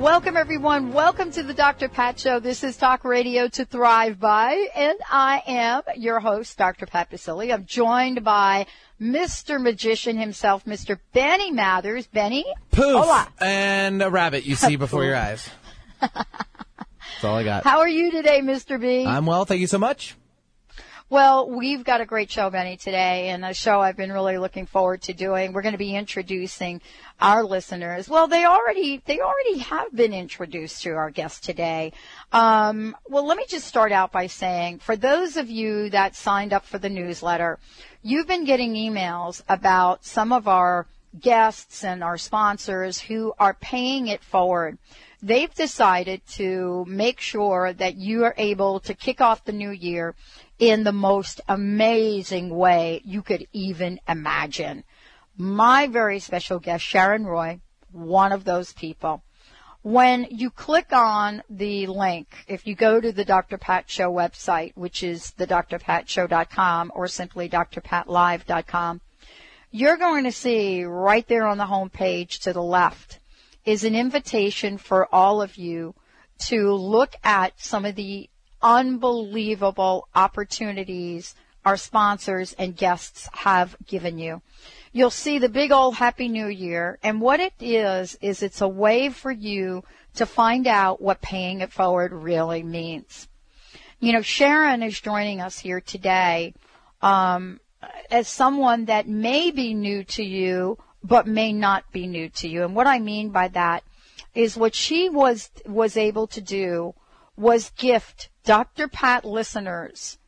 Welcome everyone. Welcome to the Dr. Pat Show. This is Talk Radio to Thrive By, and I am your host, Dr. Pat Baccili. I'm joined by Mr. Magician himself, Mr. Benny Mathers. Benny? Poof! Hola. And a rabbit you see before your eyes. That's all I got. How are you today, Mr. B? I'm well, thank you so much. Well, we've got a great show, Benny, today, and a show I've been really looking forward to doing. We're going to be introducing our listeners. Well, they already they already have been introduced to our guest today. Um, well, let me just start out by saying, for those of you that signed up for the newsletter, you've been getting emails about some of our guests and our sponsors who are paying it forward they've decided to make sure that you are able to kick off the new year in the most amazing way you could even imagine. My very special guest, Sharon Roy, one of those people. When you click on the link, if you go to the Dr. Pat Show website, which is the drpatshow.com or simply drpatlive.com, you're going to see right there on the home page to the left is an invitation for all of you to look at some of the unbelievable opportunities our sponsors and guests have given you. You'll see the big old Happy New Year, and what it is, is it's a way for you to find out what paying it forward really means. You know, Sharon is joining us here today um, as someone that may be new to you, but may not be new to you. And what I mean by that is what she was was able to do was gift Dr. Pat listeners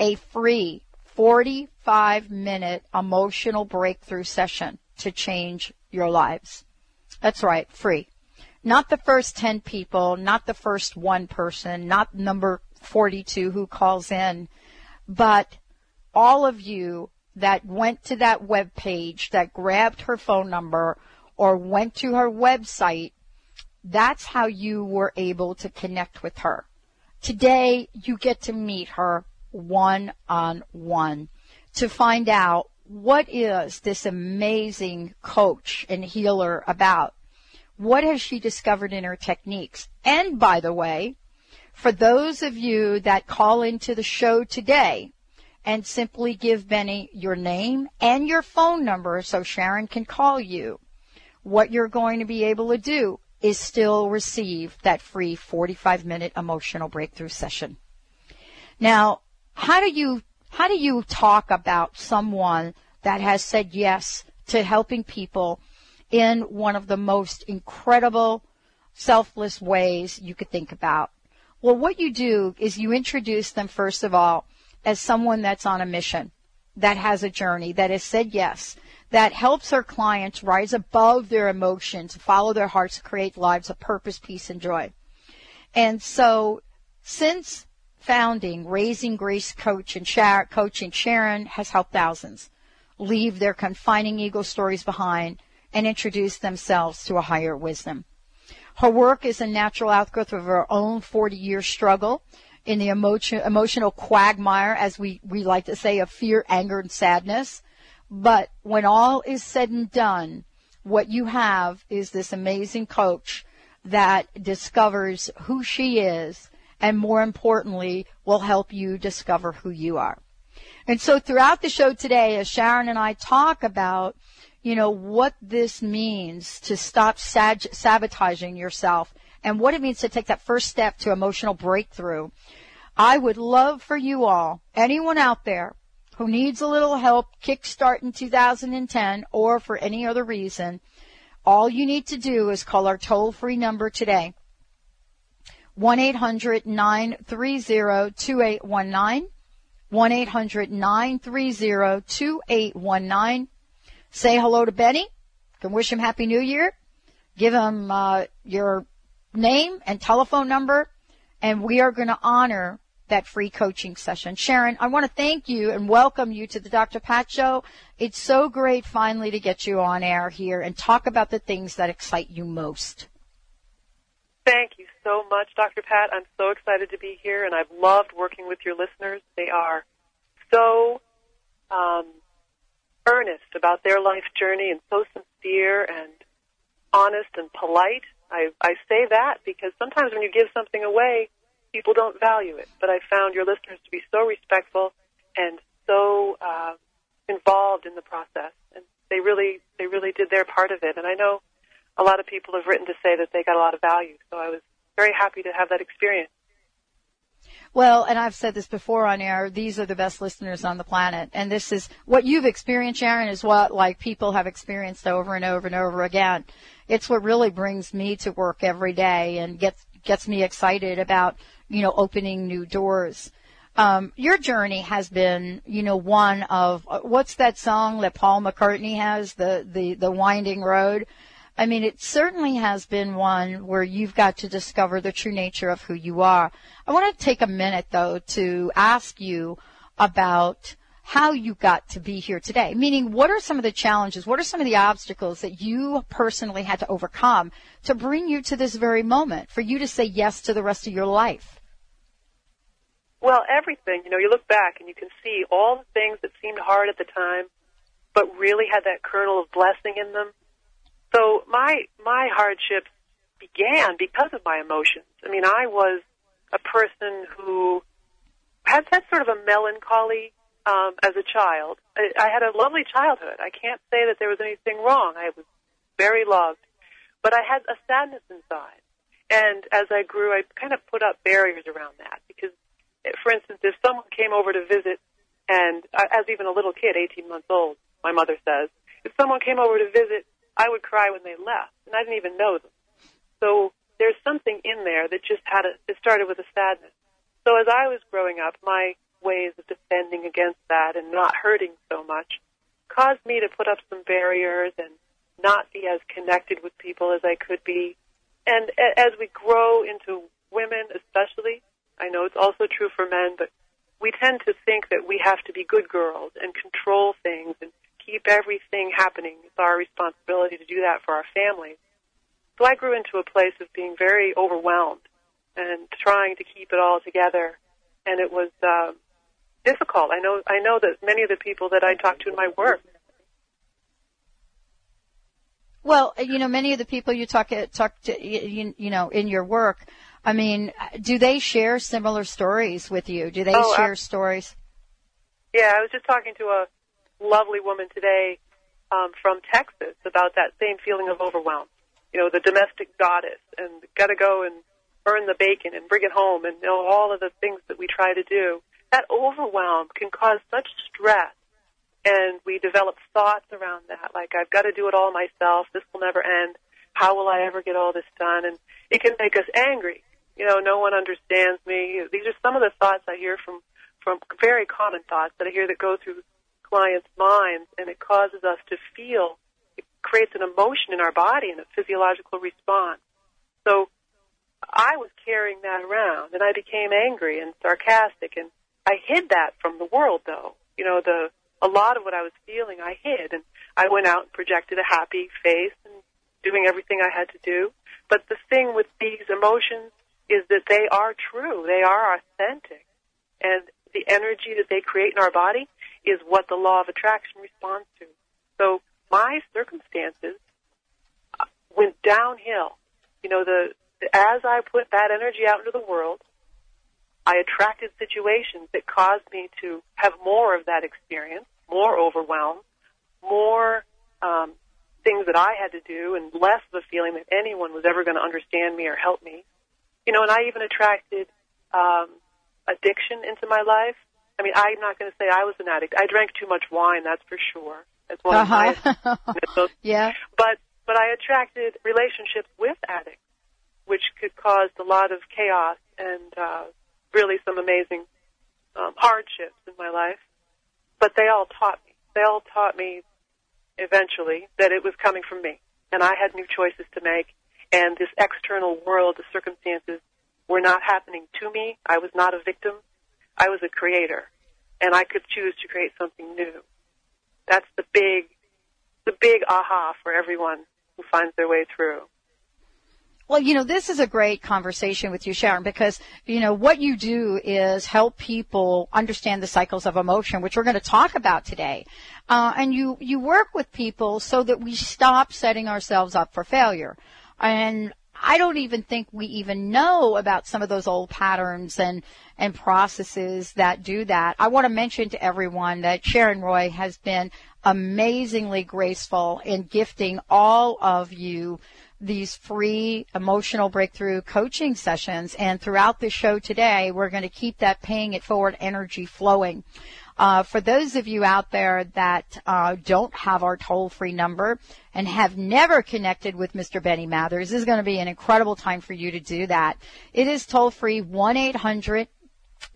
a free 45 minute emotional breakthrough session to change your lives. That's right, free. Not the first 10 people, not the first one person, not number 42 who calls in, but all of you that went to that web page, that grabbed her phone number or went to her website, that's how you were able to connect with her. Today, you get to meet her one on one to find out what is this amazing coach and healer about? What has she discovered in her techniques? And by the way, for those of you that call into the show today and simply give Benny your name and your phone number so Sharon can call you, what you're going to be able to do is still receive that free 45 minute emotional breakthrough session. Now, how do you, how do you talk about someone that has said yes to helping people in one of the most incredible, selfless ways you could think about? Well, what you do is you introduce them first of all as someone that's on a mission, that has a journey, that has said yes, that helps our clients rise above their emotions, follow their hearts, create lives of purpose, peace, and joy. And so, since founding Raising Grace Coach and Sharon, Coaching, Sharon has helped thousands leave their confining ego stories behind and introduce themselves to a higher wisdom. Her work is a natural outgrowth of her own 40 year struggle in the emotion, emotional quagmire, as we, we like to say, of fear, anger, and sadness. But when all is said and done, what you have is this amazing coach that discovers who she is and more importantly will help you discover who you are. And so throughout the show today, as Sharon and I talk about, you know, what this means to stop sag- sabotaging yourself and what it means to take that first step to emotional breakthrough, I would love for you all, anyone out there who needs a little help kickstart in 2010 or for any other reason, all you need to do is call our toll free number today. 1-800-930-2819. 1-800-930-2819. Say hello to Benny. Can wish him Happy New Year. Give him uh, your name and telephone number, and we are going to honor that free coaching session. Sharon, I want to thank you and welcome you to the Dr. Pat Show. It's so great finally to get you on air here and talk about the things that excite you most. Thank you so much, Dr. Pat. I'm so excited to be here, and I've loved working with your listeners. They are so um, earnest about their life journey and so sincere and honest and polite. I, I say that because sometimes when you give something away, people don't value it. But I found your listeners to be so respectful and so uh, involved in the process, and they really they really did their part of it. And I know a lot of people have written to say that they got a lot of value. So I was very happy to have that experience. Well, and I've said this before on air, these are the best listeners on the planet. And this is what you've experienced, Sharon, is what like people have experienced over and over and over again. It's what really brings me to work every day and gets gets me excited about, you know, opening new doors. Um, your journey has been, you know, one of uh, what's that song that Paul McCartney has, the the the winding road. I mean, it certainly has been one where you've got to discover the true nature of who you are. I want to take a minute though to ask you about how you got to be here today. Meaning, what are some of the challenges? What are some of the obstacles that you personally had to overcome to bring you to this very moment for you to say yes to the rest of your life? Well, everything. You know, you look back and you can see all the things that seemed hard at the time, but really had that kernel of blessing in them so my my hardships began because of my emotions. I mean, I was a person who had that sort of a melancholy um, as a child. I, I had a lovely childhood. I can't say that there was anything wrong. I was very loved, but I had a sadness inside. And as I grew, I kind of put up barriers around that because, for instance, if someone came over to visit, and uh, as even a little kid, 18 months old, my mother says, if someone came over to visit I would cry when they left, and I didn't even know them. So there's something in there that just had a, it started with a sadness. So as I was growing up, my ways of defending against that and not hurting so much caused me to put up some barriers and not be as connected with people as I could be. And as we grow into women, especially, I know it's also true for men, but we tend to think that we have to be good girls and control things and keep everything happening. It's our responsibility to do that for our families. So I grew into a place of being very overwhelmed and trying to keep it all together, and it was uh, difficult. I know. I know that many of the people that I talk to in my work. Well, you know, many of the people you talk talk to, you, you know, in your work. I mean, do they share similar stories with you? Do they oh, share stories? Yeah, I was just talking to a lovely woman today um, from Texas about that same feeling of overwhelm. You know, the domestic goddess, and got to go and burn the bacon and bring it home, and you know all of the things that we try to do. That overwhelm can cause such stress, and we develop thoughts around that, like I've got to do it all myself. This will never end. How will I ever get all this done? And it can make us angry. You know, no one understands me. These are some of the thoughts I hear from from very common thoughts that I hear that go through clients' minds, and it causes us to feel. It creates an emotion in our body and a physiological response. So I was carrying that around, and I became angry and sarcastic, and I hid that from the world, though. You know, the a lot of what I was feeling, I hid, and I went out and projected a happy face and doing everything I had to do. But the thing with these emotions is that they are true, they are authentic, and the energy that they create in our body is what the law of attraction responds to. So my circumstances uh, went downhill. You know, the, the as I put that energy out into the world, I attracted situations that caused me to have more of that experience, more overwhelm, more um, things that I had to do, and less of a feeling that anyone was ever going to understand me or help me. You know, and I even attracted um, addiction into my life I mean, I'm not going to say I was an addict. I drank too much wine, that's for sure. That's one uh-huh. of my yeah. But but I attracted relationships with addicts, which could cause a lot of chaos and uh, really some amazing um, hardships in my life. But they all taught me. They all taught me eventually that it was coming from me, and I had new choices to make. And this external world, the circumstances, were not happening to me. I was not a victim I was a creator and I could choose to create something new. That's the big, the big aha for everyone who finds their way through. Well, you know, this is a great conversation with you, Sharon, because, you know, what you do is help people understand the cycles of emotion, which we're going to talk about today. Uh, and you, you work with people so that we stop setting ourselves up for failure. And I don't even think we even know about some of those old patterns and, and processes that do that. I want to mention to everyone that Sharon Roy has been amazingly graceful in gifting all of you these free emotional breakthrough coaching sessions. And throughout the show today, we're going to keep that paying it forward energy flowing. Uh, for those of you out there that uh, don't have our toll-free number and have never connected with Mr. Benny Mathers, this is going to be an incredible time for you to do that. It is toll-free 1-800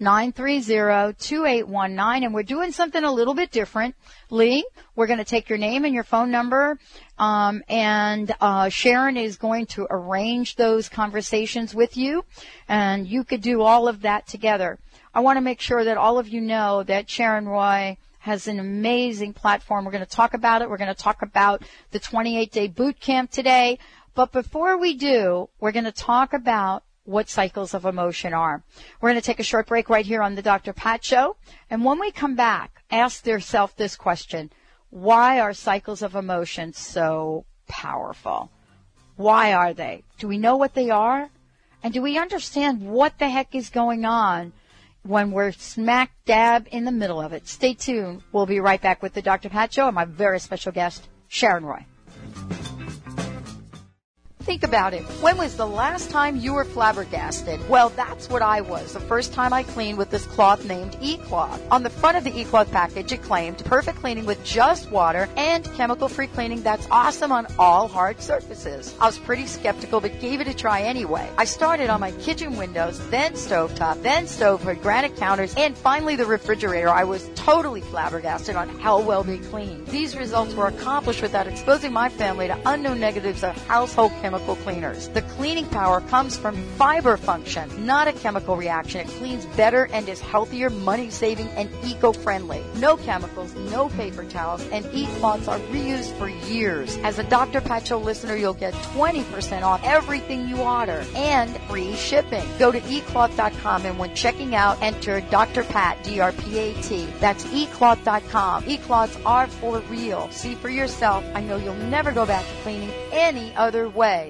930-2819 and we're doing something a little bit different. Lee, we're going to take your name and your phone number um, and uh, Sharon is going to arrange those conversations with you and you could do all of that together. I want to make sure that all of you know that Sharon Roy has an amazing platform. We're going to talk about it. We're going to talk about the 28 day boot camp today. But before we do, we're going to talk about what cycles of emotion are. We're going to take a short break right here on the Dr. Pat Show. And when we come back, ask yourself this question. Why are cycles of emotion so powerful? Why are they? Do we know what they are? And do we understand what the heck is going on when we're smack dab in the middle of it? Stay tuned. We'll be right back with the Dr. Pat Show and my very special guest, Sharon Roy. Think about it. When was the last time you were flabbergasted? Well, that's what I was the first time I cleaned with this cloth named E-Cloth. On the front of the E-Cloth package, it claimed perfect cleaning with just water and chemical-free cleaning that's awesome on all hard surfaces. I was pretty skeptical, but gave it a try anyway. I started on my kitchen windows, then stovetop, then stove granite counters, and finally the refrigerator. I was totally flabbergasted on how well they cleaned. These results were accomplished without exposing my family to unknown negatives of household chemicals chemical cleaners. The cleaning power comes from fiber function, not a chemical reaction. It cleans better and is healthier, money saving, and eco friendly. No chemicals, no paper towels, and e-cloths are reused for years. As a Dr. Pat Show listener, you'll get 20% off everything you order and free shipping. Go to ecloth.com and when checking out, enter Dr. Pat, D-R-P-A-T. That's ecloth.com. E-cloths are for real. See for yourself. I know you'll never go back to cleaning any other way.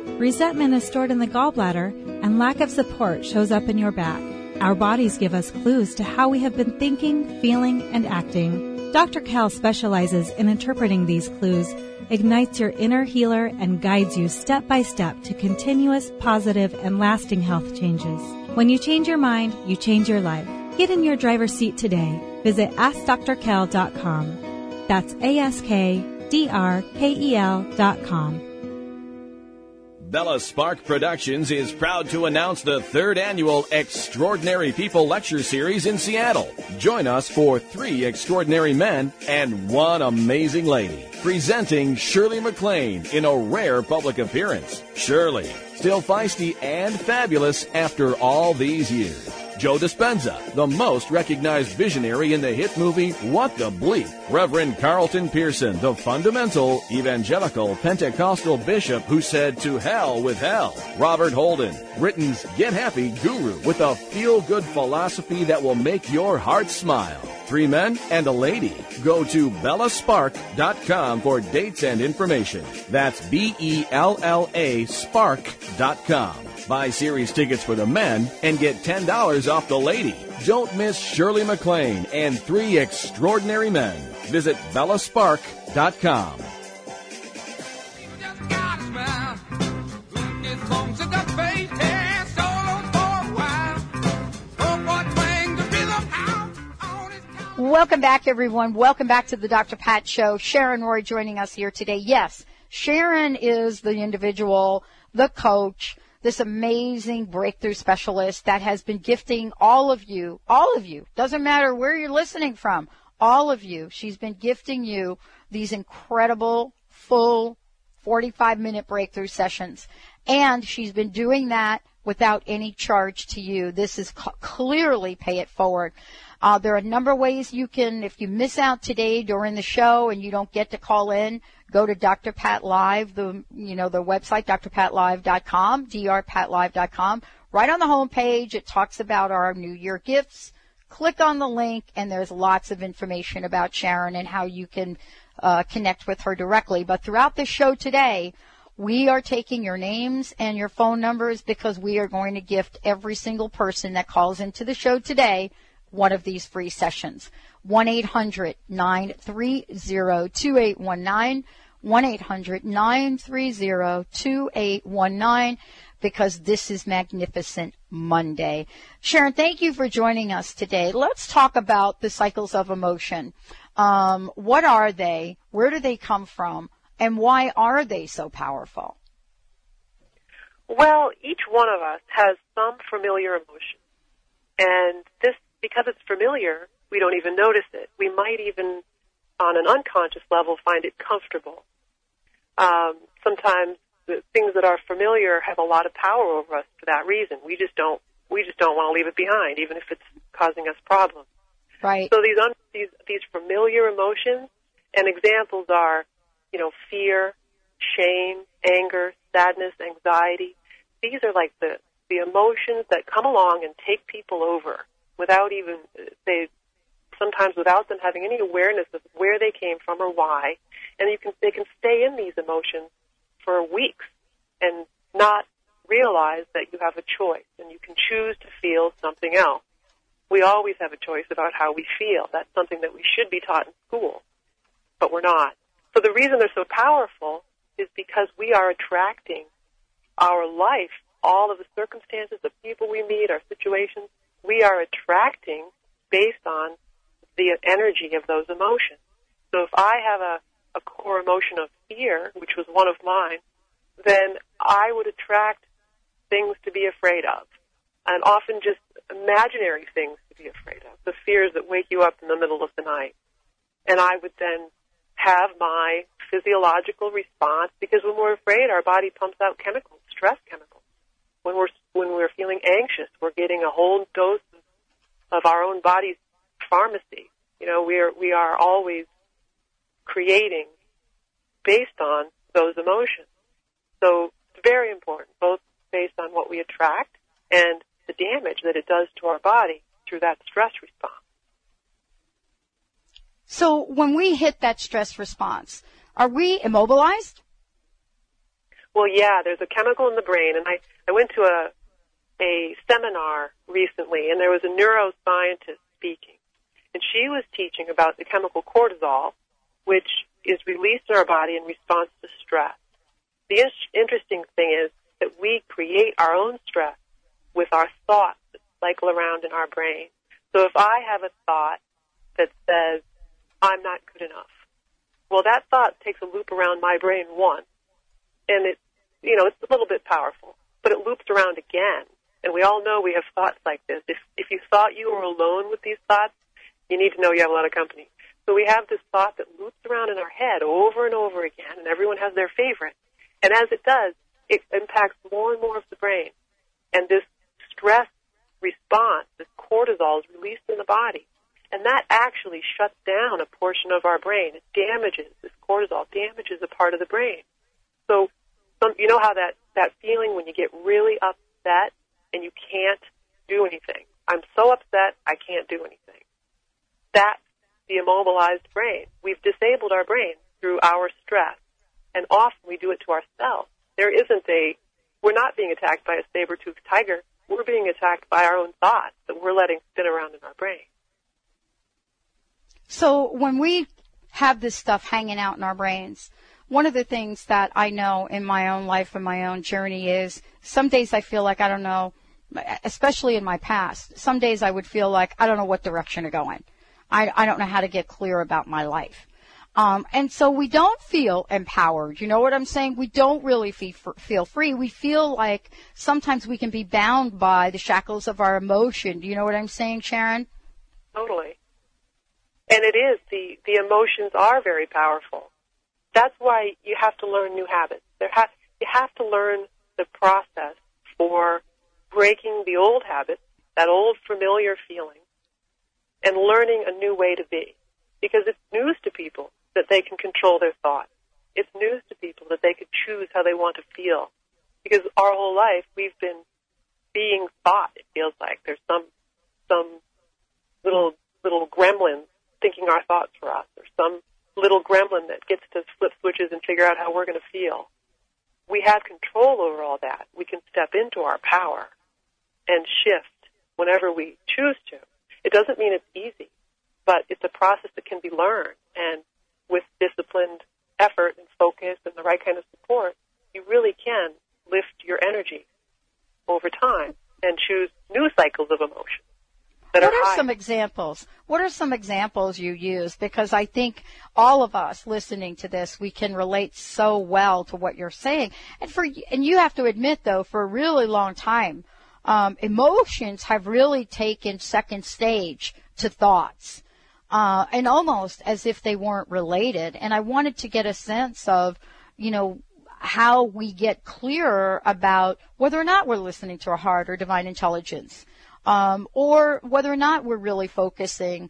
resentment is stored in the gallbladder, and lack of support shows up in your back. Our bodies give us clues to how we have been thinking, feeling, and acting. Dr. Kel specializes in interpreting these clues, ignites your inner healer, and guides you step by step to continuous, positive, and lasting health changes. When you change your mind, you change your life. Get in your driver's seat today. Visit AskDrKel.com. That's A-S-K D-R-K-E-L dot com. Bella Spark Productions is proud to announce the third annual Extraordinary People Lecture Series in Seattle. Join us for three extraordinary men and one amazing lady. Presenting Shirley MacLaine in a rare public appearance. Shirley, still feisty and fabulous after all these years. Joe Dispenza, the most recognized visionary in the hit movie What the Bleep. Reverend Carlton Pearson, the fundamental evangelical Pentecostal bishop who said to hell with hell. Robert Holden, Britain's Get Happy guru with a feel-good philosophy that will make your heart smile. Three men and a lady. Go to bellaspark.com for dates and information. That's B-E-L-L-A spark.com. Buy series tickets for the men and get $10 off the lady. Don't miss Shirley MacLaine and three extraordinary men. Visit bellaspark.com. Welcome back, everyone. Welcome back to the Dr. Pat Show. Sharon Roy joining us here today. Yes, Sharon is the individual, the coach, this amazing breakthrough specialist that has been gifting all of you, all of you, doesn't matter where you're listening from, all of you, she's been gifting you these incredible, full 45 minute breakthrough sessions. And she's been doing that without any charge to you. This is clearly pay it forward. Uh, there are a number of ways you can, if you miss out today during the show and you don't get to call in, go to Dr. Pat Live, the, you know, the website, drpatlive.com, drpatlive.com. Right on the home page, it talks about our New Year gifts. Click on the link and there's lots of information about Sharon and how you can uh, connect with her directly. But throughout the show today, we are taking your names and your phone numbers because we are going to gift every single person that calls into the show today one of these free sessions. 1-800-930-2819, 1-800-930-2819, because this is Magnificent Monday. Sharon, thank you for joining us today. Let's talk about the cycles of emotion. Um, what are they? Where do they come from? And why are they so powerful? Well, each one of us has some familiar emotion. And this because it's familiar, we don't even notice it. We might even, on an unconscious level, find it comfortable. Um, sometimes the things that are familiar have a lot of power over us for that reason. We just don't we just don't want to leave it behind, even if it's causing us problems. Right. So these un- these these familiar emotions and examples are, you know, fear, shame, anger, sadness, anxiety. These are like the the emotions that come along and take people over without even they sometimes without them having any awareness of where they came from or why, and you can they can stay in these emotions for weeks and not realize that you have a choice and you can choose to feel something else. We always have a choice about how we feel. That's something that we should be taught in school, but we're not. So the reason they're so powerful is because we are attracting our life, all of the circumstances, the people we meet, our situations, we are attracting based on the energy of those emotions. So if I have a, a core emotion of fear, which was one of mine, then I would attract things to be afraid of. And often just imaginary things to be afraid of. The fears that wake you up in the middle of the night. And I would then have my physiological response because when we're afraid, our body pumps out chemicals, stress chemicals. When we're when we're feeling anxious, we're getting a whole dose of our own body's pharmacy. You know, we are we are always creating based on those emotions. So it's very important, both based on what we attract and the damage that it does to our body through that stress response. So when we hit that stress response, are we immobilized? Well, yeah, there's a chemical in the brain, and I, I went to a a seminar recently, and there was a neuroscientist speaking, and she was teaching about the chemical cortisol, which is released in our body in response to stress. The in- interesting thing is that we create our own stress with our thoughts that cycle around in our brain. So if I have a thought that says, I'm not good enough, well, that thought takes a loop around my brain once, and it, you know, it's a little bit powerful, but it loops around again and we all know we have thoughts like this. If, if you thought you were alone with these thoughts, you need to know you have a lot of company. So we have this thought that loops around in our head over and over again, and everyone has their favorite. And as it does, it impacts more and more of the brain. And this stress response, this cortisol is released in the body. And that actually shuts down a portion of our brain. It damages, this cortisol damages a part of the brain. So, some, you know how that, that feeling when you get really upset and you can't do anything. I'm so upset, I can't do anything. That's the immobilized brain. We've disabled our brain through our stress, and often we do it to ourselves. There isn't a, we're not being attacked by a saber-toothed tiger. We're being attacked by our own thoughts that we're letting spin around in our brain. So when we have this stuff hanging out in our brains, one of the things that I know in my own life and my own journey is some days I feel like I don't know especially in my past, some days I would feel like I don't know what direction to go in. I, I don't know how to get clear about my life. Um, and so we don't feel empowered. You know what I'm saying? We don't really feel, feel free. We feel like sometimes we can be bound by the shackles of our emotion. Do you know what I'm saying, Sharon? Totally. And it is the the emotions are very powerful. That's why you have to learn new habits. There ha- you have to learn the process for breaking the old habits, that old familiar feeling, and learning a new way to be. Because it's news to people that they can control their thoughts. It's news to people that they can choose how they want to feel. Because our whole life we've been being thought, it feels like. There's some some little little gremlin thinking our thoughts for us, or some little gremlin that gets to flip switches and figure out how we're going to feel. We have control over all that. We can step into our power and shift whenever we choose to. It doesn't mean it's easy, but it's a process that can be learned. And with disciplined effort and focus and the right kind of support, you really can lift your energy over time and choose new cycles of emotion. what are, are some examples? What are some examples you use? Because I think all of us listening to this, we can relate so well to what you're saying. And for and you have to admit though, for a really long time, um, emotions have really taken second stage to thoughts uh, and almost as if they weren't related. And I wanted to get a sense of, you know, how we get clearer about whether or not we're listening to our heart or divine intelligence, um, or whether or not we're really focusing.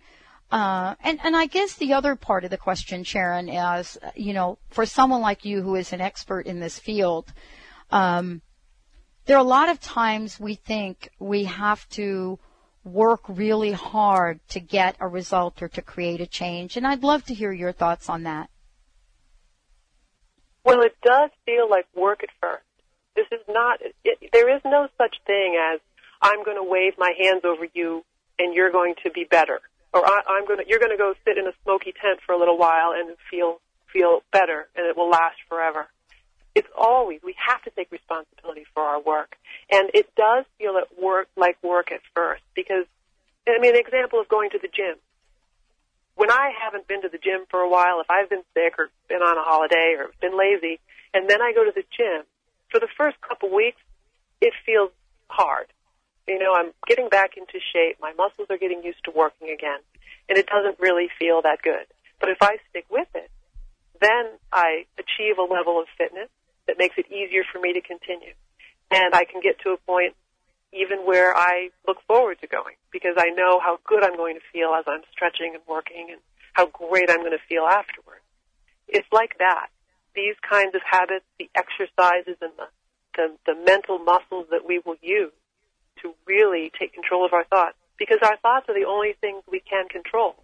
Uh, and, and I guess the other part of the question, Sharon, is, you know, for someone like you who is an expert in this field, um, there are a lot of times we think we have to work really hard to get a result or to create a change. And I'd love to hear your thoughts on that. Well, it does feel like work at first. This is not, it, there is no such thing as I'm going to wave my hands over you and you're going to be better. Or I, I'm going to, you're going to go sit in a smoky tent for a little while and feel, feel better and it will last forever. It's always, we have to take responsibility for our work. And it does feel at work, like work at first because, I mean, an example of going to the gym. When I haven't been to the gym for a while, if I've been sick or been on a holiday or been lazy, and then I go to the gym, for the first couple weeks, it feels hard. You know, I'm getting back into shape. My muscles are getting used to working again. And it doesn't really feel that good. But if I stick with it, then I achieve a level of fitness that makes it easier for me to continue. And I can get to a point even where I look forward to going because I know how good I'm going to feel as I'm stretching and working and how great I'm going to feel afterwards. It's like that. These kinds of habits, the exercises and the, the, the mental muscles that we will use to really take control of our thoughts because our thoughts are the only things we can control.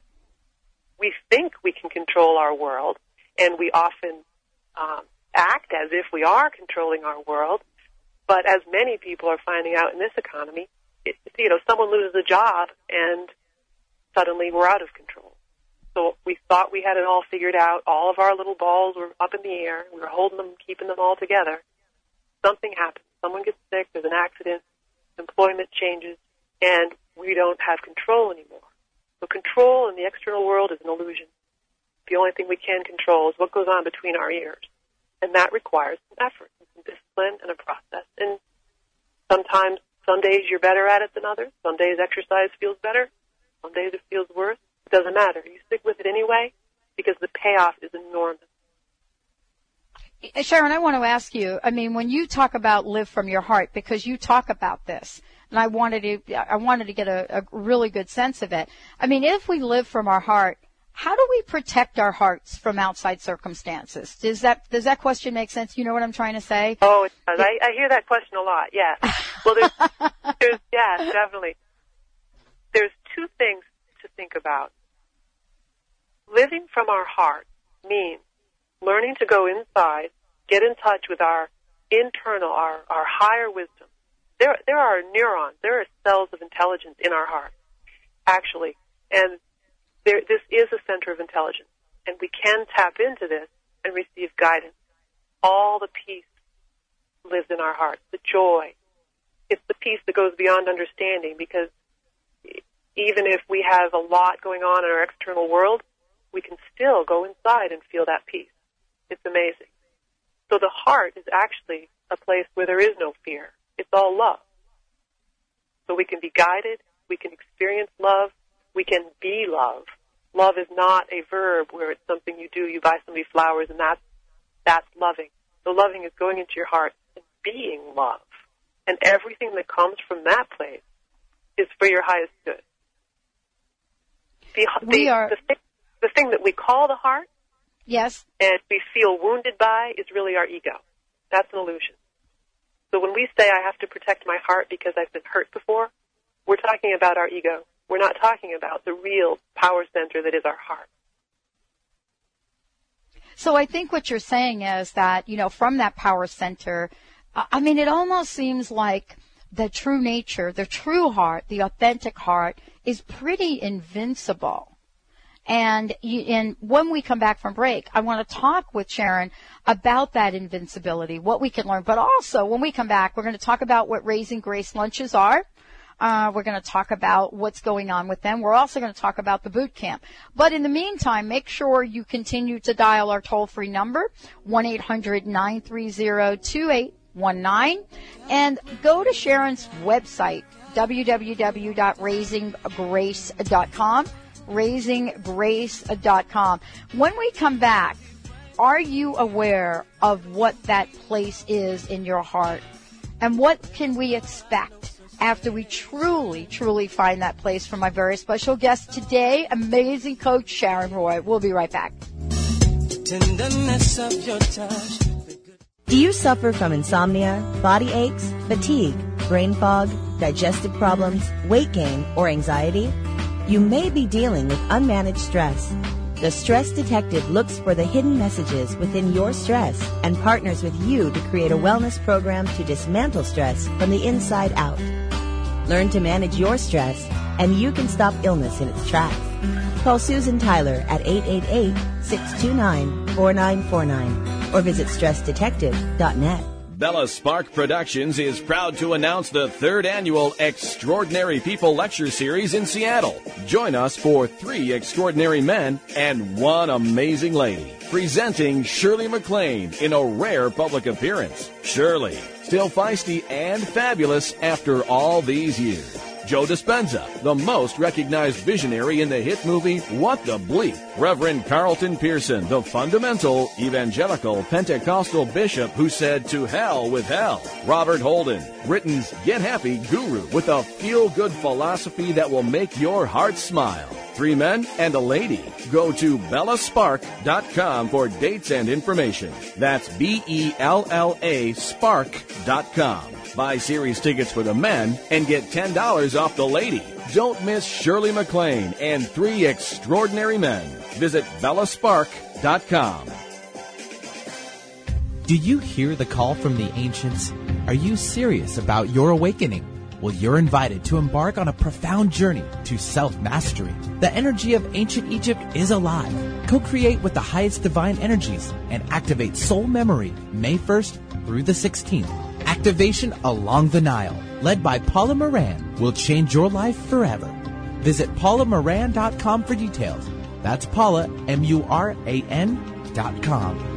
We think we can control our world and we often um, act as if we are controlling our world. But as many people are finding out in this economy, it, you know, someone loses a job and suddenly we're out of control. So we thought we had it all figured out. All of our little balls were up in the air. We were holding them, keeping them all together. Something happens. Someone gets sick. There's an accident. Employment changes, and we don't have control anymore. So control in the external world is an illusion. The only thing we can control is what goes on between our ears. And that requires some effort, some discipline, and a process. And sometimes, some days you're better at it than others. Some days exercise feels better. Some days it feels worse. It doesn't matter. You stick with it anyway because the payoff is enormous. Sharon, I want to ask you, I mean, when you talk about live from your heart, because you talk about this, and I wanted to, I wanted to get a, a really good sense of it. I mean, if we live from our heart, how do we protect our hearts from outside circumstances? Does that does that question make sense? You know what I'm trying to say? Oh, it does. I, I hear that question a lot. Yeah. Well, there's, there's yeah, definitely. There's two things to think about. Living from our heart means learning to go inside, get in touch with our internal, our, our higher wisdom. There, there are neurons, there are cells of intelligence in our heart, actually. And there, this is a center of intelligence, and we can tap into this and receive guidance. All the peace lives in our hearts, the joy. It's the peace that goes beyond understanding because Even if we have a lot going on in our external world, we can still go inside and feel that peace. It's amazing. So the heart is actually a place where there is no fear. It's all love. So we can be guided, we can experience love, we can be love. Love is not a verb where it's something you do, you buy somebody flowers and that's, that's loving. The loving is going into your heart and being love. And everything that comes from that place is for your highest good. The, We the, are- the, thing, the thing that we call the heart Yes. and we feel wounded by is really our ego. That's an illusion. So when we say I have to protect my heart because I've been hurt before, we're talking about our ego. We're not talking about the real power center that is our heart. So I think what you're saying is that, you know, from that power center, I mean, it almost seems like the true nature, the true heart, the authentic heart is pretty invincible. And, and when we come back from break, I want to talk with Sharon about that invincibility, what we can learn. But also, when we come back, we're going to talk about what Raising Grace lunches are. Uh, we're going to talk about what's going on with them. We're also going to talk about the boot camp. But in the meantime, make sure you continue to dial our toll-free number, 1-800-930-2819, and go to Sharon's website, www.raisinggrace.com, raisinggrace.com. When we come back, are you aware of what that place is in your heart? And what can we expect after we truly, truly find that place for my very special guest today, amazing coach Sharon Roy. We'll be right back. Tenderness of your touch. Do you suffer from insomnia, body aches, fatigue, brain fog, digestive problems, weight gain, or anxiety? You may be dealing with unmanaged stress. The Stress Detective looks for the hidden messages within your stress and partners with you to create a wellness program to dismantle stress from the inside out. Learn to manage your stress, and you can stop illness in its tracks. Call Susan Tyler at 888-629-4949 or visit stressdetective.net. Bella Spark Productions is proud to announce the third annual Extraordinary People Lecture Series in Seattle. Join us for three extraordinary men and one amazing lady. Presenting Shirley MacLaine in a rare public appearance. Shirley, still feisty and fabulous after all these years. Joe Dispenza, the most recognized visionary in the hit movie What the Bleep. Reverend Carlton Pearson, the fundamental evangelical Pentecostal bishop who said to hell with hell. Robert Holden, Britain's Get Happy guru with a feel-good philosophy that will make your heart smile. Three men and a lady. Go to bellaspark.com for dates and information. That's B-E-L-L-A spark.com. Buy series tickets for the men and get $10 off the lady. Don't miss Shirley MacLaine and three extraordinary men. Visit bellaspark.com. Do you hear the call from the ancients? Are you serious about your awakening? Well, you're invited to embark on a profound journey to self mastery. The energy of ancient Egypt is alive. Co create with the highest divine energies and activate soul memory May 1st through the 16th. Activation along the Nile, led by Paula Moran, will change your life forever. Visit paulamoran.com for details. That's Paula, M U R A N dot com.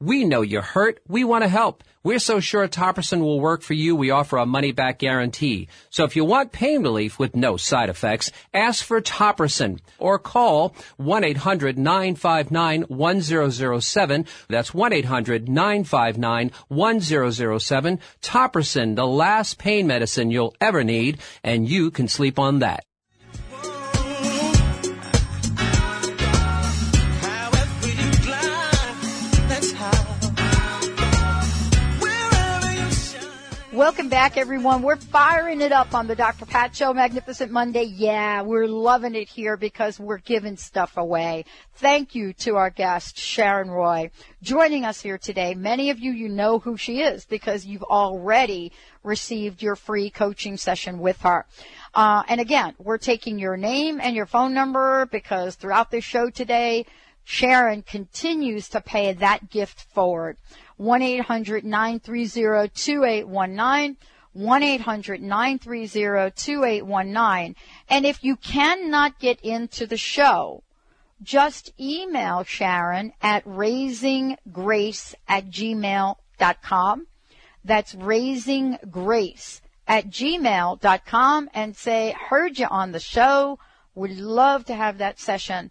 We know you're hurt. We want to help. We're so sure Topricin will work for you, we offer a money back guarantee. So if you want pain relief with no side effects, ask for Topricin or call 1-800-959-1007. That's 1-800-959-1007. Topricin, the last pain medicine you'll ever need, and you can sleep on that. Welcome back, everyone. We're firing it up on the Dr. Pat Show, Magnificent Monday. Yeah, we're loving it here because we're giving stuff away. Thank you to our guest, Sharon Roy, joining us here today. Many of you, you know who she is because you've already received your free coaching session with her. Uh, and again, we're taking your name and your phone number because throughout this show today, Sharon continues to pay that gift forward. 1-800-930-2819. 1-800-930-2819. And if you cannot get into the show, just email Sharon at raisinggrace at gmail.com. That's raisinggrace at gmail.com and say, heard you on the show. Would love to have that session.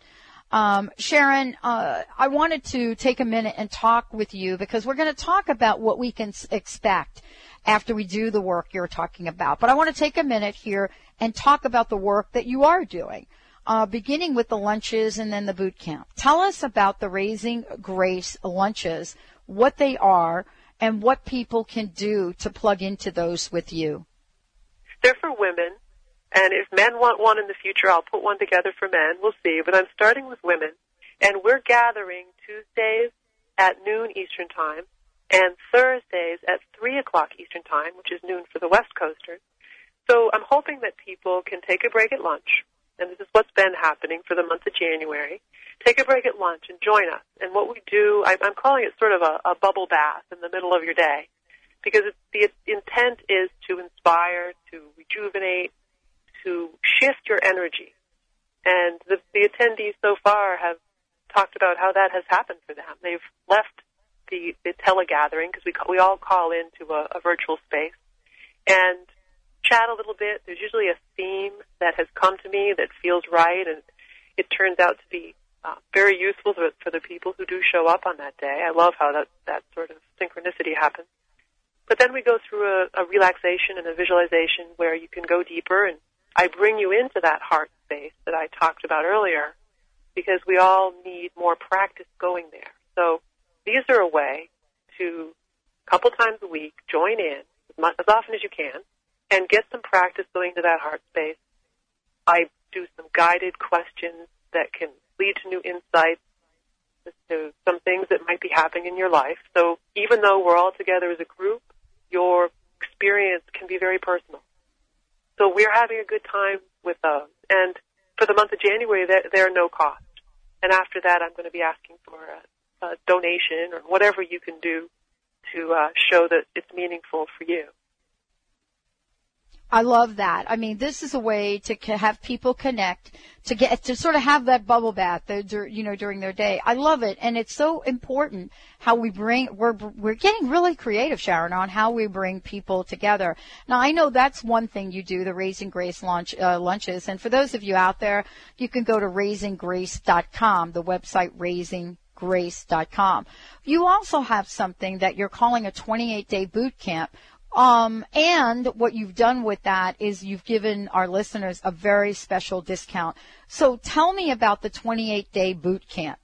Um, Sharon, uh, I wanted to take a minute and talk with you because we're going to talk about what we can expect after we do the work you're talking about. But I want to take a minute here and talk about the work that you are doing, uh, beginning with the lunches and then the boot camp. Tell us about the Raising Grace lunches, what they are, and what people can do to plug into those with you. They're for women and if men want one in the future, I'll put one together for men. We'll see. But I'm starting with women. And we're gathering Tuesdays at noon Eastern Time and Thursdays at 3 o'clock Eastern Time, which is noon for the West Coasters. So I'm hoping that people can take a break at lunch. And this is what's been happening for the month of January. Take a break at lunch and join us. And what we do, I'm calling it sort of a, a bubble bath in the middle of your day because the intent is to inspire, to rejuvenate, to shift your energy. And the, the attendees so far have talked about how that has happened for them. They've left the, the telegathering because we, we all call into a, a virtual space and chat a little bit. There's usually a theme that has come to me that feels right and it turns out to be uh, very useful for, for the people who do show up on that day. I love how that, that sort of synchronicity happens. But then we go through a, a relaxation and a visualization where you can go deeper and I bring you into that heart space that I talked about earlier because we all need more practice going there. So these are a way to, a couple times a week, join in as, often as you can and get some practice going to that heart space. I do some guided questions that can lead to new insights to some things that might be happening in your life. So even though we're all together as a group, your experience can be very personal. So we're having a good time with those. And for the month of January, they're, they're no cost. And after that, I'm going to be asking for a, a donation or whatever you can do to uh, show that it's meaningful for you. I love that. I mean, this is a way to have people connect, to get, to sort of have that bubble bath, you know, during their day. I love it. And it's so important how we bring, we're, we're getting really creative, Sharon, on how we bring people together. Now, I know that's one thing you do, the Raising Grace lunch, uh, lunches. And for those of you out there, you can go to raisinggrace.com, the website raising grace.com. You also have something that you're calling a 28 day boot camp um, and what you've done with that is you've given our listeners a very special discount. So tell me about the 28 day boot camp.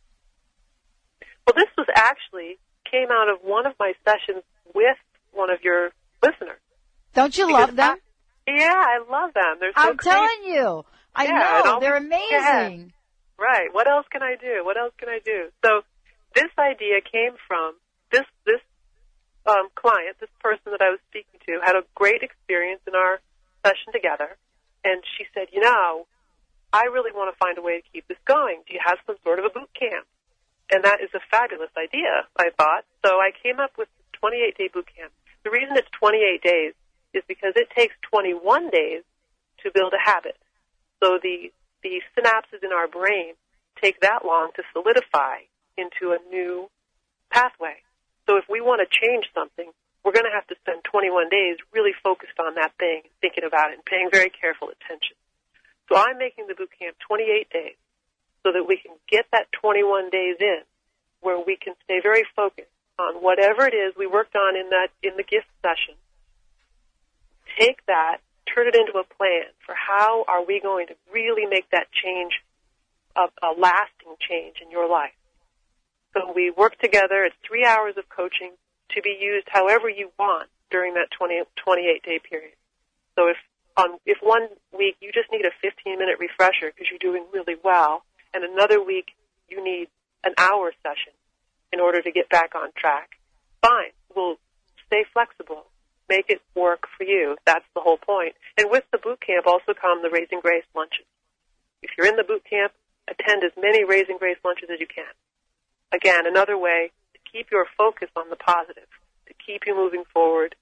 Well, this was actually came out of one of my sessions with one of your listeners. Don't you love them? I, yeah, I love them. They're so I'm crazy. telling you. I yeah, know. They're amazing. Right. What else can I do? What else can I do? So this idea came from this this um, client, this person that I was speaking to, had a great experience in our session together, and she said, "You know, I really want to find a way to keep this going. Do you have some sort of a boot camp?" And that is a fabulous idea, I thought. So I came up with 28 day boot camp. The reason it's 28 days is because it takes 21 days to build a habit. So the the synapses in our brain take that long to solidify into a new pathway. So if we want to change something, we're going to have to spend 21 days really focused on that thing, thinking about it, and paying very careful attention. So I'm making the boot camp 28 days so that we can get that 21 days in where we can stay very focused on whatever it is we worked on in that, in the gift session. Take that, turn it into a plan for how are we going to really make that change a, a lasting change in your life. So we work together. It's three hours of coaching to be used however you want during that 20, 28 day period. So if on if one week you just need a 15 minute refresher because you're doing really well, and another week you need an hour session in order to get back on track, fine. We'll stay flexible. Make it work for you. That's the whole point. And with the boot camp also come the Raising Grace lunches. If you're in the boot camp, attend as many Raising Grace lunches as you can. Again, another way to keep your focus on the positive, to keep you moving forward,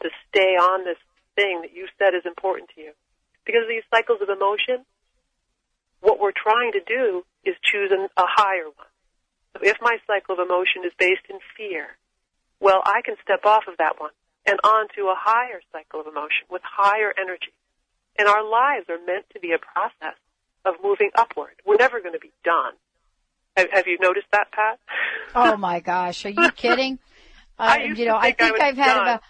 to stay on this thing that you said is important to you. Because of these cycles of emotion, what we're trying to do is choose an, a higher one. So if my cycle of emotion is based in fear, well, I can step off of that one and onto a higher cycle of emotion with higher energy. And our lives are meant to be a process of moving upward. We're never going to be done. Have, have you noticed that, Pat? Oh my gosh, are you kidding? I you know, think I I think was I've had done. about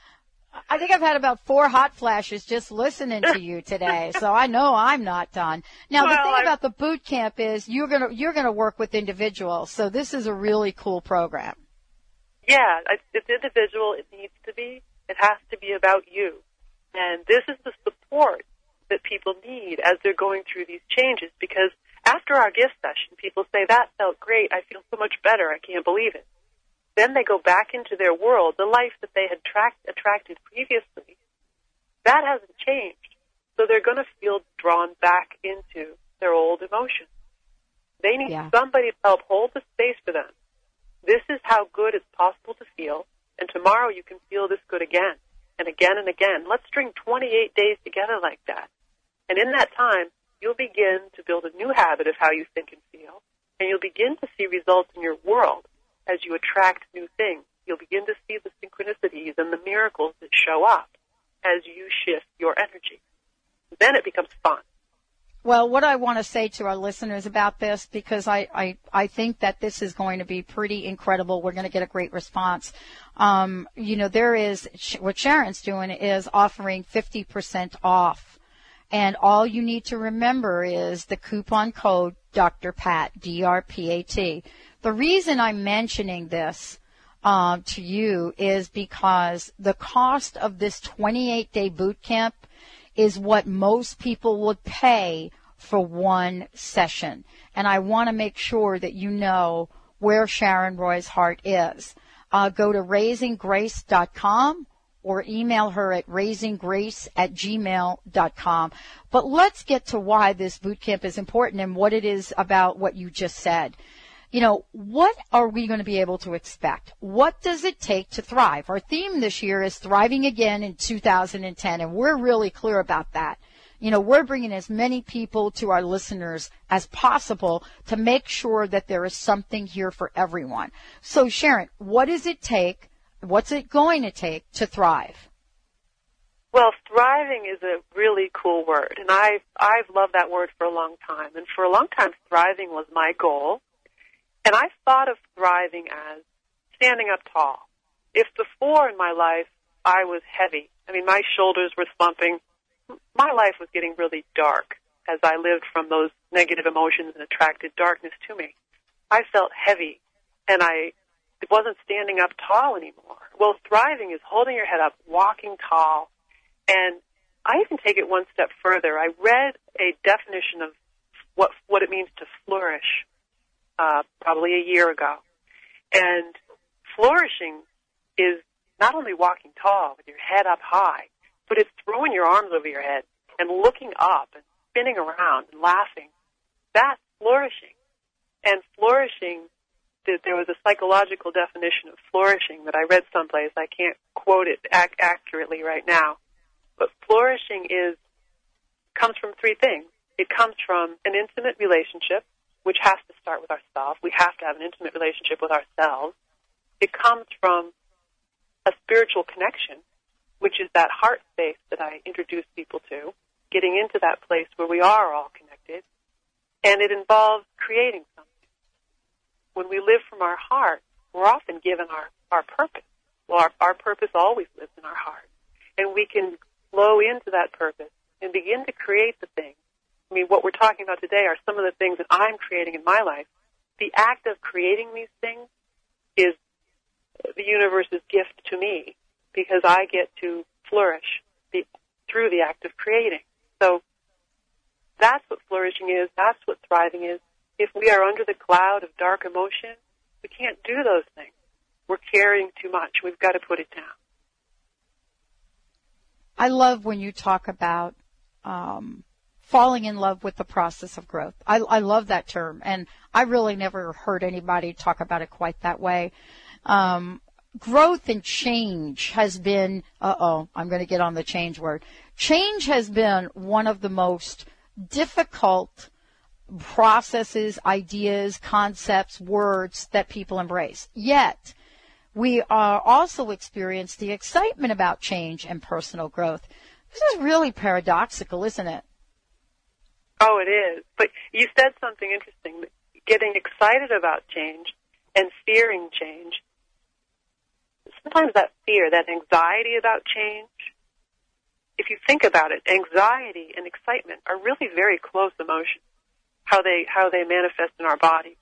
I think I've had about four hot flashes just listening to you today, so I know I'm not done. Now the thing I- about the boot camp is you're gonna you're gonna work with individuals, so this is a really cool program. Yeah, it's individual. It needs to be. It has to be about you. And this is the support that people need as they're going through these changes because after our gift session, people say, that felt great. I feel so much better. I can't believe it. Then they go back into their world, the life that they had tracked, attracted previously. That hasn't changed. So they're going to feel drawn back into their old emotions. They need Yeah. somebody to help hold the space for them. This is how good it's possible to feel, and tomorrow you can feel this good again and again and again. Let's string 28 days together like that. And in that time, you'll begin to build a new habit of how you think and feel, and you'll begin to see results in your world as you attract new things. You'll begin to see the synchronicities and the miracles that show up as you shift your energy. Then it becomes fun. Well, what I want to say to our listeners about this, because I, I, I think that this is going to be pretty incredible. We're going to get a great response. Um, you know, there is, what Sharon's doing is offering 50% off. And all you need to remember is the coupon code Dr. Pat, D-R-P-A-T. The reason I'm mentioning this uh, to you is because the cost of this 28 day boot camp is what most people would pay for one session. And I want to make sure that you know where Sharon Roy's heart is. Uh, go to raisinggrace.com or email her at raisinggrace at gmail.com. But let's get to why this boot camp is important and what it is about what you just said you know, what are we going to be able to expect? What does it take to thrive? Our theme this year is thriving again in 2010, and we're really clear about that. You know, we're bringing as many people to our listeners as possible to make sure that there is something here for everyone. So Sharon, what does it take? What's it going to take to thrive? Well, thriving is a really cool word, and I've I've loved that word for a long time. And for a long time, thriving was my goal. And I thought of thriving as standing up tall. If before in my life I was heavy, I mean my shoulders were slumping, my life was getting really dark as I lived from those negative emotions and attracted darkness to me. I felt heavy, and I it wasn't standing up tall anymore. Well, thriving is holding your head up, walking tall, and I even take it one step further. I read a definition of what what it means to flourish uh, probably a year ago, and flourishing is not only walking tall with your head up high, but it's throwing your arms over your head and looking up and spinning around and laughing. That's flourishing. And flourishing, th- there was a psychological definition of flourishing that I read someplace. I can't quote it ac- accurately right now. But flourishing is, comes from three things. It comes from an intimate relationship, which has to start with ourselves. We have to have an intimate relationship with ourselves. It comes from a spiritual connection, which is that heart space that I introduce people to, getting into that place where we are all connected. And it involves creating something. When we live from our heart, we're often given our, our purpose. Well, our, our purpose always lives in our heart. And we can flow into that purpose and begin to create the things. I mean, what we're talking about today are some of the things that I'm creating in my life. The act of creating these things is the universe's gift to me because I get to flourish the, through the act of creating. So that's what flourishing is. That's what thriving is. If we are under the cloud of dark emotion, we can't do those things. We're carrying too much. We've got to put it down. I love when you talk about um, falling in love with the process of growth. I, I love that term, and I really never heard anybody talk about it quite that way. Um, growth and change has been, uh oh, I'm going to get on the change word. Change has been one of the most difficult processes, ideas, concepts, words that people embrace. Yet, we are also experience the excitement about change and personal growth. This is really paradoxical, isn't it? Oh, it is. But you said something interesting. Getting excited about change and fearing change. Sometimes that fear, that anxiety about change, if you think about it, anxiety and excitement are really very close emotions. How they how they manifest in our body.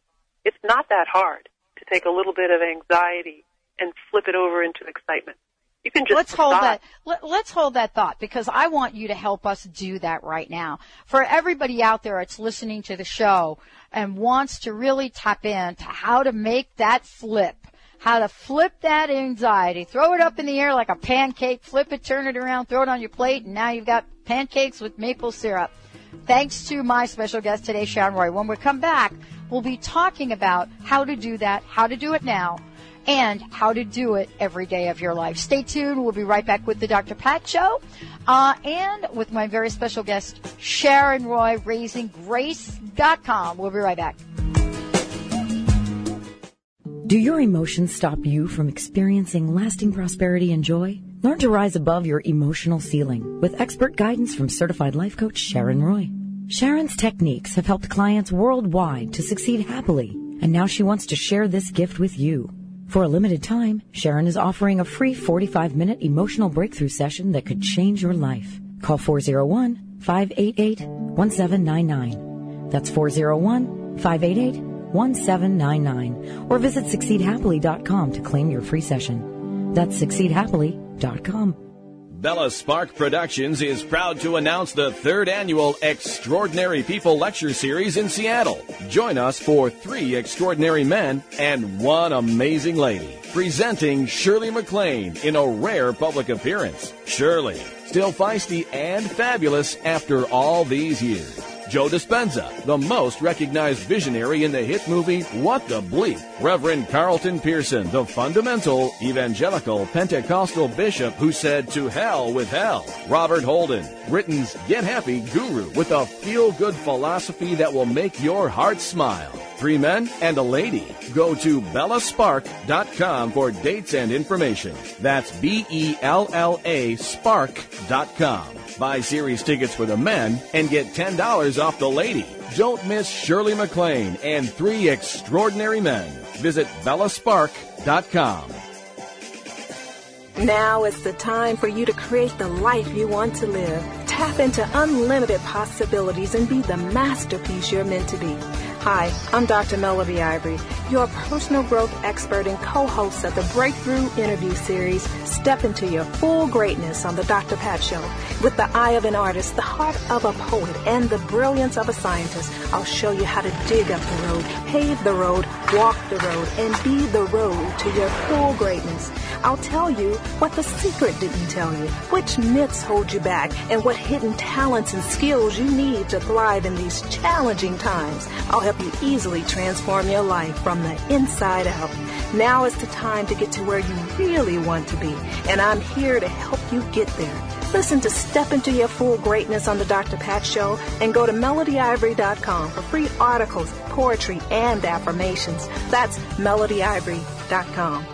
It's not that hard to take a little bit of anxiety and flip it over into excitement. You can just let's hold that. Let, let's hold that thought because I want you to help us do that right now. For everybody out there that's listening to the show and wants to really tap into how to make that flip, how to flip that anxiety, throw it up in the air like a pancake, flip it, turn it around, throw it on your plate, and now you've got pancakes with maple syrup. Thanks to my special guest today, Sharon Roy. When we come back, we'll be talking about how to do that, how to do it now, and how to do it every day of your life. Stay tuned. We'll be right back with the Dr. Pat Show uh, and with my very special guest, Sharon Roy, RaisingGrace.com. We'll be right back. Do your emotions stop you from experiencing lasting prosperity and joy? Learn to rise above your emotional ceiling with expert guidance from certified life coach Sharon Roy. Sharon's techniques have helped clients worldwide to succeed happily, and now she wants to share this gift with you. For a limited time, Sharon is offering a free 45 minute emotional breakthrough session that could change your life. Call 401 588 1799. That's 401 588 1799. Or visit succeedhappily.com to claim your free session. That's succeedhappily.com. Bella Spark Productions is proud to announce the third annual Extraordinary People Lecture Series in Seattle. Join us for three extraordinary men and one amazing lady. Presenting Shirley MacLaine in a rare public appearance. Shirley, still feisty and fabulous after all these years. Joe Dispenza, the most recognized visionary in the hit movie What the Bleep. Reverend Carlton Pearson, the fundamental evangelical Pentecostal bishop who said to hell with hell. Robert Holden, Britain's Get Happy guru with a feel good philosophy that will make your heart smile. Three men and a lady. Go to bellaspark.com for dates and information. That's B E L L A spark.com. Buy series tickets for the men and get $10 off the lady. Don't miss Shirley MacLaine and three extraordinary men. Visit bellaspark.com. Now is the time for you to create the life you want to live. Tap into unlimited possibilities and be the masterpiece you're meant to be. Hi, I'm Dr. Melody Ivory, your personal growth expert and co-host of the Breakthrough Interview Series, Step Into Your Full Greatness on the Dr. Pat Show. With the eye of an artist, the heart of a poet, and the brilliance of a scientist, I'll show you how to dig up the road, pave the road, walk the road, and be the road to your full greatness. I'll tell you what the secret didn't tell you, which myths hold you back, and what hidden talents and skills you need to thrive in these challenging times. I'll help you easily transform your life from the inside out. Now is the time to get to where you really want to be, and I'm here to help you get there. Listen to Step Into Your Full Greatness on the Dr. Pat Show and go to melodyivory.com for free articles, poetry, and affirmations. That's melodyivory.com.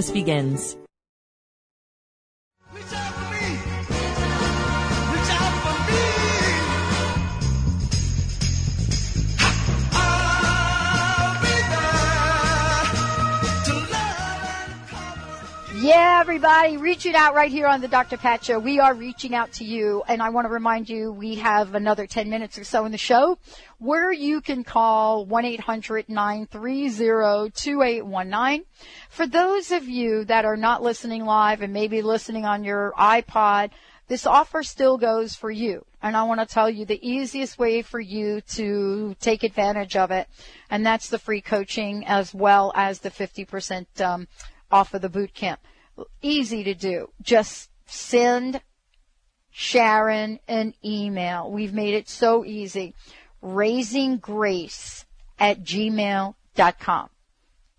wellness begins. Yeah, everybody, reaching out right here on the Dr. Pat Show. We are reaching out to you, and I want to remind you we have another 10 minutes or so in the show where you can call 1-800-930-2819. For those of you that are not listening live and maybe listening on your iPod, this offer still goes for you. And I want to tell you the easiest way for you to take advantage of it, and that's the free coaching as well as the 50% um, off of the boot camp. Easy to do. Just send Sharon an email. We've made it so easy. Raisinggrace at gmail.com.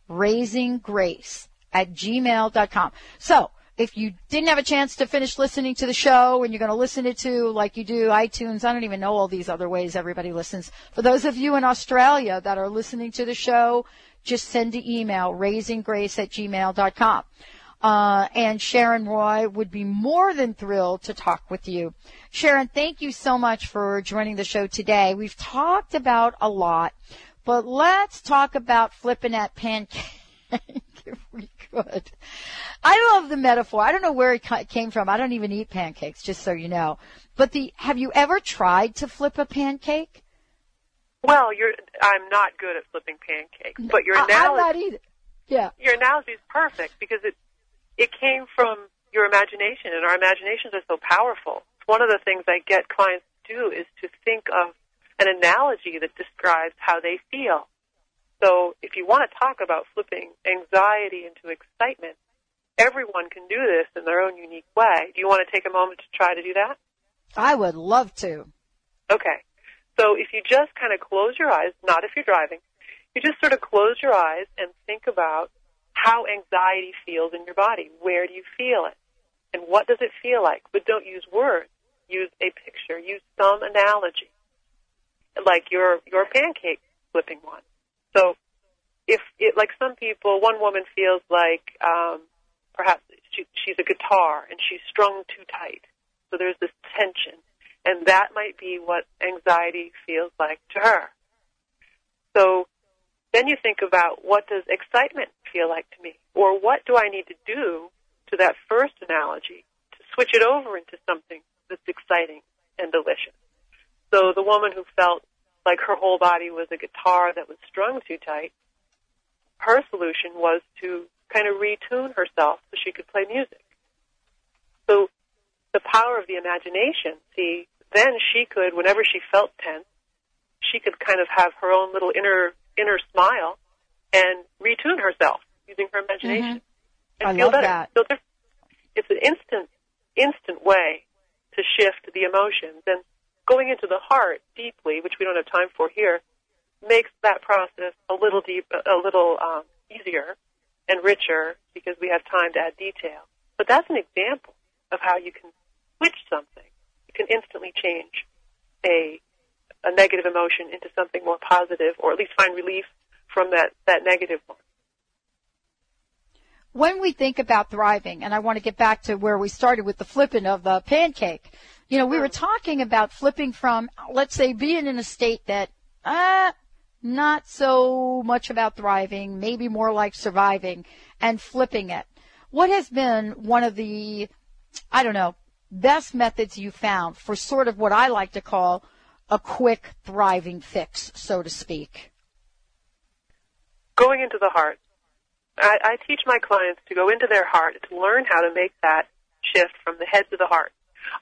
Raisinggrace at gmail.com. So, if you didn't have a chance to finish listening to the show and you're going to listen it to like you do iTunes, I don't even know all these other ways everybody listens. For those of you in Australia that are listening to the show, just send an email, raisinggrace at gmail.com. Uh, and Sharon Roy would be more than thrilled to talk with you. Sharon, thank you so much for joining the show today. We've talked about a lot, but let's talk about flipping that pancake if we could. I love the metaphor. I don't know where it came from. I don't even eat pancakes, just so you know. But the, have you ever tried to flip a pancake? Well, you're, I'm not good at flipping pancakes, but your analogy, I'm not either. Yeah. Your analogy is perfect because it, it came from your imagination and our imaginations are so powerful. One of the things I get clients to do is to think of an analogy that describes how they feel. So if you want to talk about flipping anxiety into excitement, everyone can do this in their own unique way. Do you want to take a moment to try to do that? I would love to. Okay. So if you just kind of close your eyes, not if you're driving, you just sort of close your eyes and think about how anxiety feels in your body. Where do you feel it? And what does it feel like? But don't use words. Use a picture. Use some analogy. Like your, your pancake flipping one. So if it, like some people, one woman feels like, um, perhaps she, she's a guitar and she's strung too tight. So there's this tension. And that might be what anxiety feels like to her. So then you think about what does excitement feel like to me? Or what do I need to do to that first analogy to switch it over into something that's exciting and delicious? So the woman who felt like her whole body was a guitar that was strung too tight, her solution was to kind of retune herself so she could play music. So the power of the imagination, see, then she could, whenever she felt tense, she could kind of have her own little inner inner smile and retune herself using her imagination mm-hmm. and I feel love better. That. So it's an instant instant way to shift the emotions and going into the heart deeply, which we don't have time for here, makes that process a little deep, a little um, easier and richer because we have time to add detail. But that's an example of how you can switch something. You can instantly change a a negative emotion into something more positive, or at least find relief from that that negative one. When we think about thriving, and I want to get back to where we started with the flipping of the pancake, you know, we were talking about flipping from, let's say, being in a state that, uh, not so much about thriving, maybe more like surviving and flipping it. What has been one of the, I don't know, best methods you found for sort of what I like to call a quick thriving fix, so to speak? Going into the heart. I, I teach my clients to go into their heart to learn how to make that shift from the head to the heart.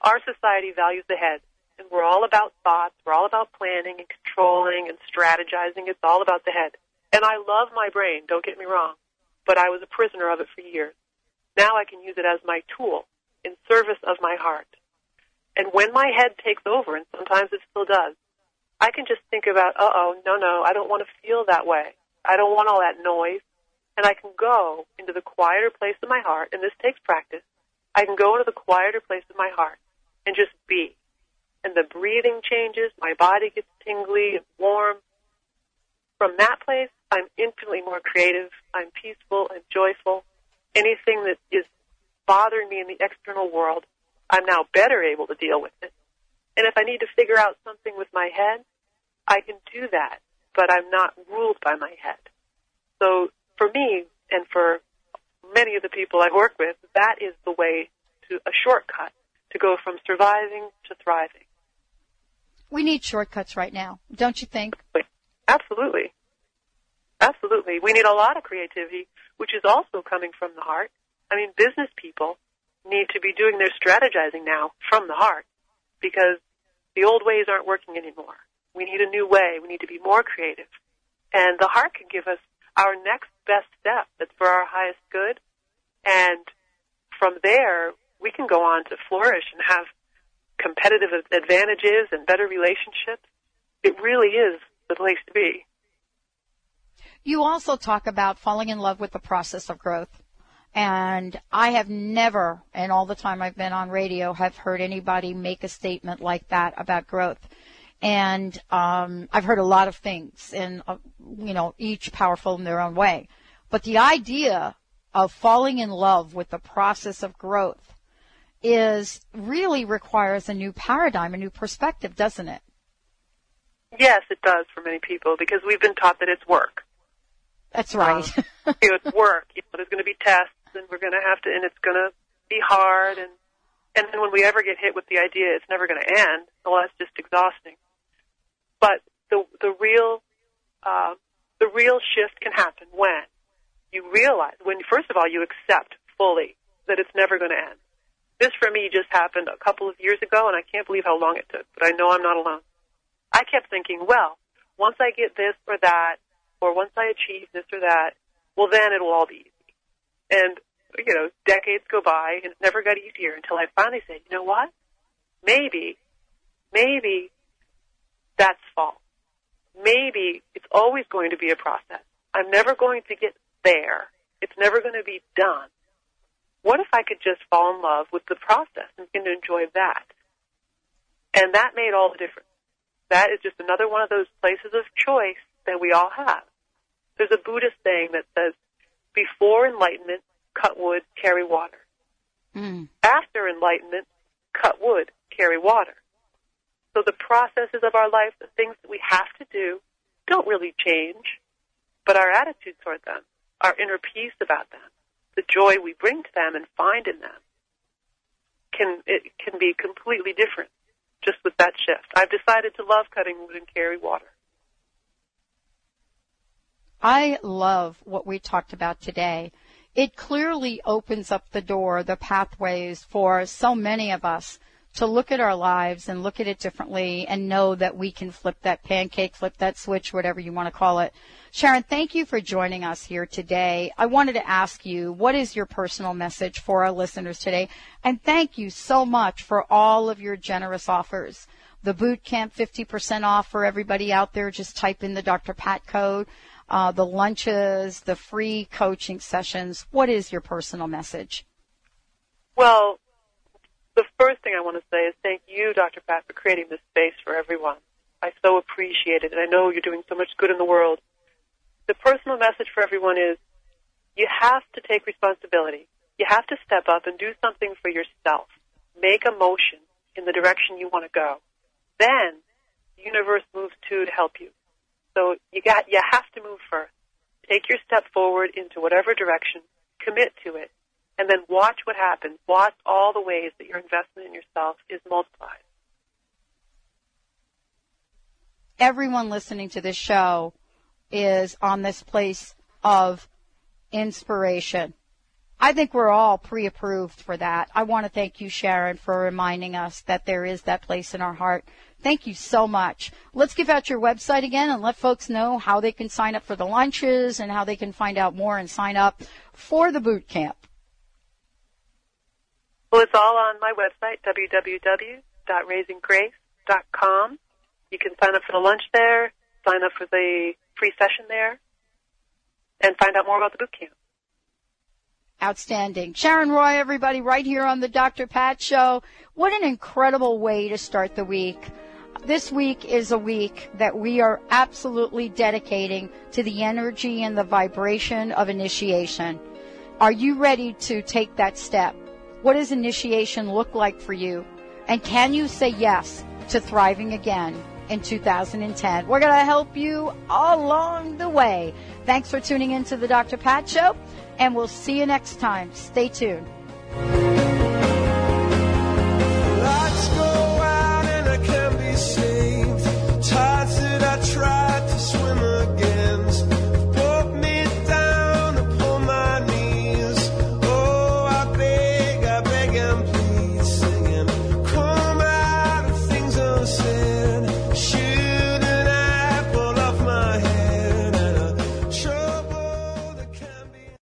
Our society values the head, and we're all about thoughts. We're all about planning and controlling and strategizing. It's all about the head. And I love my brain, don't get me wrong, but I was a prisoner of it for years. Now I can use it as my tool in service of my heart. And when my head takes over, and sometimes it still does, I can just think about, uh oh, no, no, I don't want to feel that way. I don't want all that noise. And I can go into the quieter place of my heart, and this takes practice. I can go into the quieter place of my heart and just be. And the breathing changes, my body gets tingly and warm. From that place, I'm infinitely more creative, I'm peaceful and joyful. Anything that is bothering me in the external world, I'm now better able to deal with it. And if I need to figure out something with my head, I can do that, but I'm not ruled by my head. So for me and for many of the people I work with, that is the way to a shortcut to go from surviving to thriving. We need shortcuts right now, don't you think? Absolutely. Absolutely. We need a lot of creativity, which is also coming from the heart. I mean, business people need to be doing their strategizing now from the heart because the old ways aren't working anymore. We need a new way. We need to be more creative. And the heart can give us our next best step that's for our highest good. And from there, we can go on to flourish and have competitive advantages and better relationships. It really is the place to be. You also talk about falling in love with the process of growth. And I have never, in all the time I've been on radio, have heard anybody make a statement like that about growth. And um, I've heard a lot of things, and uh, you know, each powerful in their own way. But the idea of falling in love with the process of growth is really requires a new paradigm, a new perspective, doesn't it? Yes, it does for many people because we've been taught that it's work. That's right. um, you know, it's work. You know, there's going to be tests, and we're going to have to, and it's going to be hard, and and then when we ever get hit with the idea it's never going to end, well, that's just exhausting. But the the real uh, the real shift can happen when you realize when first of all you accept fully that it's never going to end. This for me just happened a couple of years ago, and I can't believe how long it took. But I know I'm not alone. I kept thinking, well, once I get this or that, or once I achieve this or that, well, then it'll all be easy. And, you know, decades go by and it never got easier until I finally said, you know what? Maybe, maybe that's false. Maybe it's always going to be a process. I'm never going to get there. It's never going to be done. What if I could just fall in love with the process and, enjoy that? And that made all the difference. That is just another one of those places of choice that we all have. There's a Buddhist saying that says, before enlightenment, cut wood, carry water. Mm. After enlightenment, cut wood, carry water. So the processes of our life, the things that we have to do, don't really change, but our attitude toward them, our inner peace about them, the joy we bring to them and find in them, can it can be completely different just with that shift. I've decided to love cutting wood and carry water. I love what we talked about today. It clearly opens up the door, the pathways for so many of us to look at our lives and look at it differently and know that we can flip that pancake, flip that switch, whatever you want to call it. Sharon, thank you for joining us here today. I wanted to ask you, what is your personal message for our listeners today? And thank you so much for all of your generous offers. The boot camp 50% off for everybody out there. Just type in the Dr. Pat code uh, the lunches, the free coaching sessions. What is your personal message? Well, the first thing I want to say is thank you, Dr. Pat, for creating this space for everyone. I so appreciate it, and I know you're doing so much good in the world. The personal message for everyone is you have to take responsibility. You have to step up and do something for yourself. Make a motion in the direction you want to go. Then the universe moves too to help you. So you got you have to move first. Take your step forward into whatever direction, commit to it, and then watch what happens. Watch all the ways that your investment in yourself is multiplied. Everyone listening to this show is on this place of inspiration. I think we're all pre-approved for that. I want to thank you, Sharon, for reminding us that there is that place in our heart Thank you so much. Let's give out your website again and let folks know how they can sign up for the lunches and how they can find out more and sign up for the boot camp. Well, it's all on my website, www.raisinggrace.com. You can sign up for the lunch there, sign up for the free session there, and find out more about the boot camp. Outstanding. Sharon Roy, everybody, right here on the Dr. Pat Show. What an incredible way to start the week. This week is a week that we are absolutely dedicating to the energy and the vibration of initiation. Are you ready to take that step? What does initiation look like for you? And can you say yes to thriving again in 2010. We're going to help you along the way. Thanks for tuning in to the Dr. Pat Show, and we'll see you next time. Stay tuned.